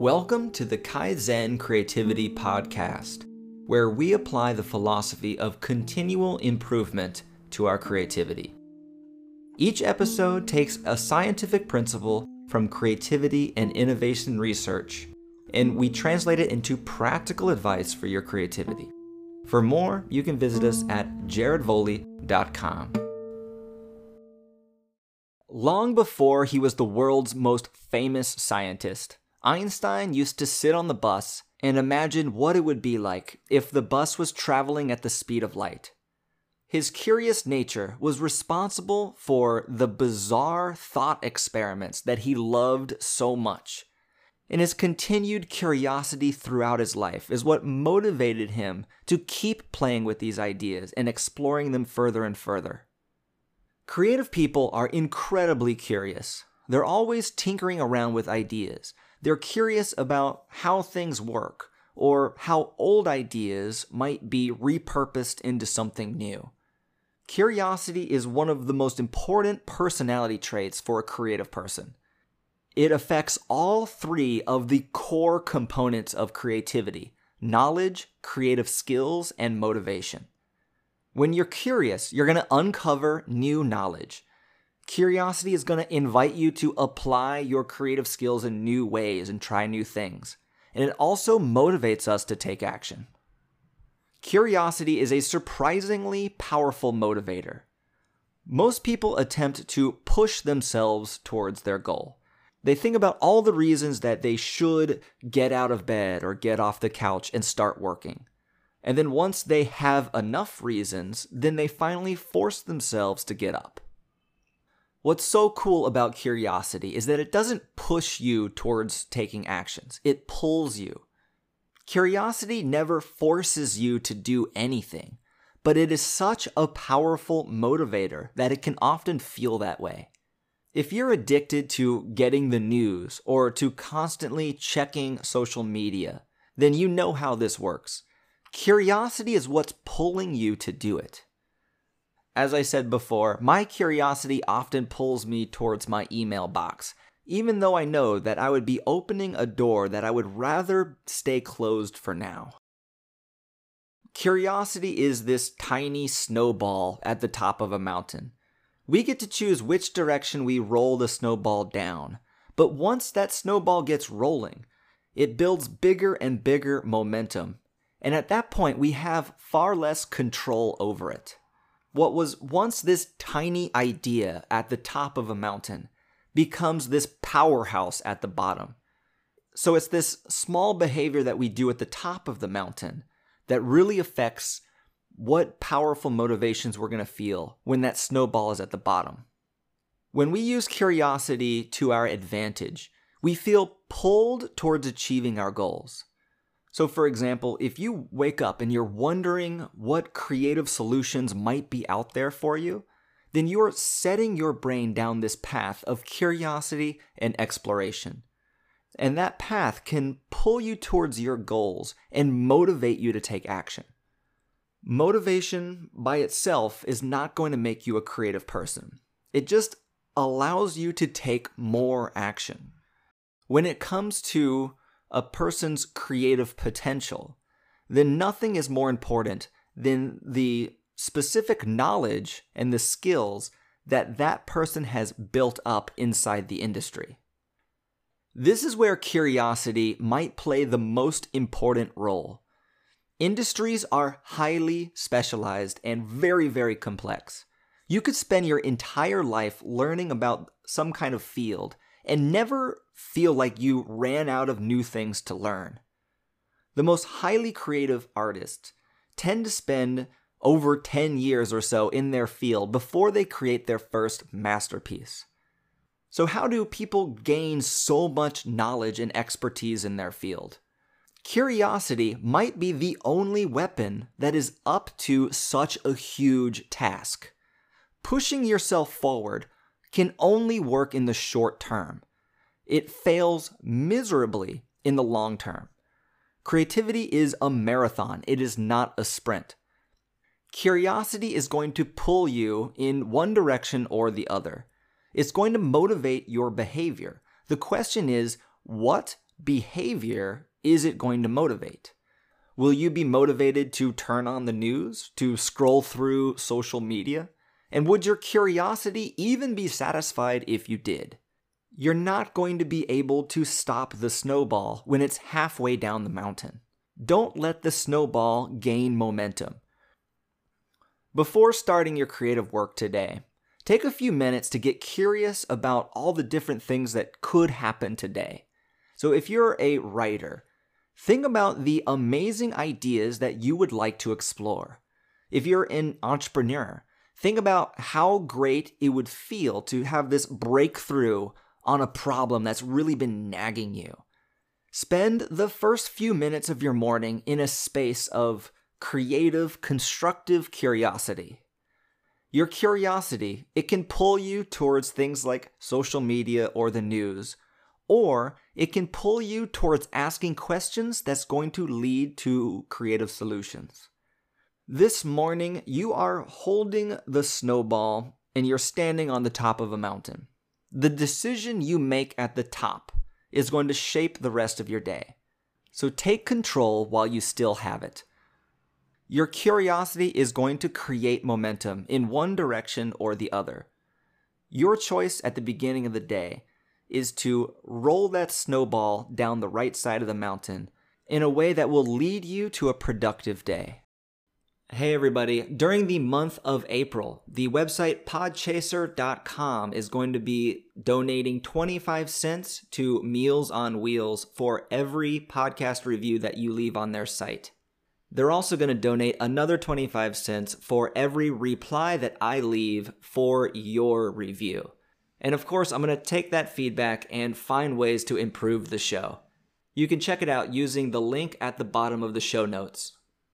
Welcome to the Kaizen Creativity Podcast, where we apply the philosophy of continual improvement to our creativity. Each episode takes a scientific principle from creativity and innovation research, and we translate it into practical advice for your creativity. For more, you can visit us at jaredvoley.com. Long before he was the world's most famous scientist, Einstein used to sit on the bus and imagine what it would be like if the bus was traveling at the speed of light. His curious nature was responsible for the bizarre thought experiments that he loved so much. And his continued curiosity throughout his life is what motivated him to keep playing with these ideas and exploring them further and further. Creative people are incredibly curious. They're always tinkering around with ideas. They're curious about how things work or how old ideas might be repurposed into something new. Curiosity is one of the most important personality traits for a creative person. It affects all three of the core components of creativity knowledge, creative skills, and motivation. When you're curious, you're going to uncover new knowledge. Curiosity is going to invite you to apply your creative skills in new ways and try new things. And it also motivates us to take action. Curiosity is a surprisingly powerful motivator. Most people attempt to push themselves towards their goal. They think about all the reasons that they should get out of bed or get off the couch and start working. And then once they have enough reasons, then they finally force themselves to get up. What's so cool about curiosity is that it doesn't push you towards taking actions, it pulls you. Curiosity never forces you to do anything, but it is such a powerful motivator that it can often feel that way. If you're addicted to getting the news or to constantly checking social media, then you know how this works. Curiosity is what's pulling you to do it. As I said before, my curiosity often pulls me towards my email box, even though I know that I would be opening a door that I would rather stay closed for now. Curiosity is this tiny snowball at the top of a mountain. We get to choose which direction we roll the snowball down, but once that snowball gets rolling, it builds bigger and bigger momentum and at that point, we have far less control over it. What was once this tiny idea at the top of a mountain becomes this powerhouse at the bottom. So it's this small behavior that we do at the top of the mountain that really affects what powerful motivations we're going to feel when that snowball is at the bottom. When we use curiosity to our advantage, we feel pulled towards achieving our goals. So, for example, if you wake up and you're wondering what creative solutions might be out there for you, then you're setting your brain down this path of curiosity and exploration. And that path can pull you towards your goals and motivate you to take action. Motivation by itself is not going to make you a creative person. It just allows you to take more action. When it comes to a person's creative potential, then nothing is more important than the specific knowledge and the skills that that person has built up inside the industry. This is where curiosity might play the most important role. Industries are highly specialized and very, very complex. You could spend your entire life learning about some kind of field and never feel like you ran out of new things to learn. The most highly creative artists tend to spend over 10 years or so in their field before they create their first masterpiece. So, how do people gain so much knowledge and expertise in their field? Curiosity might be the only weapon that is up to such a huge task. Pushing yourself forward can only work in the short term. It fails miserably in the long term. Creativity is a marathon, it is not a sprint. Curiosity is going to pull you in one direction or the other. It's going to motivate your behavior. The question is, what behavior is it going to motivate? Will you be motivated to turn on the news, to scroll through social media? And would your curiosity even be satisfied if you did? You're not going to be able to stop the snowball when it's halfway down the mountain. Don't let the snowball gain momentum. Before starting your creative work today, take a few minutes to get curious about all the different things that could happen today. So, if you're a writer, think about the amazing ideas that you would like to explore. If you're an entrepreneur, think about how great it would feel to have this breakthrough on a problem that's really been nagging you. Spend the first few minutes of your morning in a space of creative, constructive curiosity. Your curiosity, it can pull you towards things like social media or the news, or it can pull you towards asking questions that's going to lead to creative solutions. This morning, you are holding the snowball and you're standing on the top of a mountain. The decision you make at the top is going to shape the rest of your day. So take control while you still have it. Your curiosity is going to create momentum in one direction or the other. Your choice at the beginning of the day is to roll that snowball down the right side of the mountain in a way that will lead you to a productive day. Hey everybody, during the month of April, the website podchaser.com is going to be donating 25 cents to Meals on Wheels for every podcast review that you leave on their site. They're also going to donate another 25 cents for every reply that I leave for your review. And of course, I'm going to take that feedback and find ways to improve the show. You can check it out using the link at the bottom of the show notes.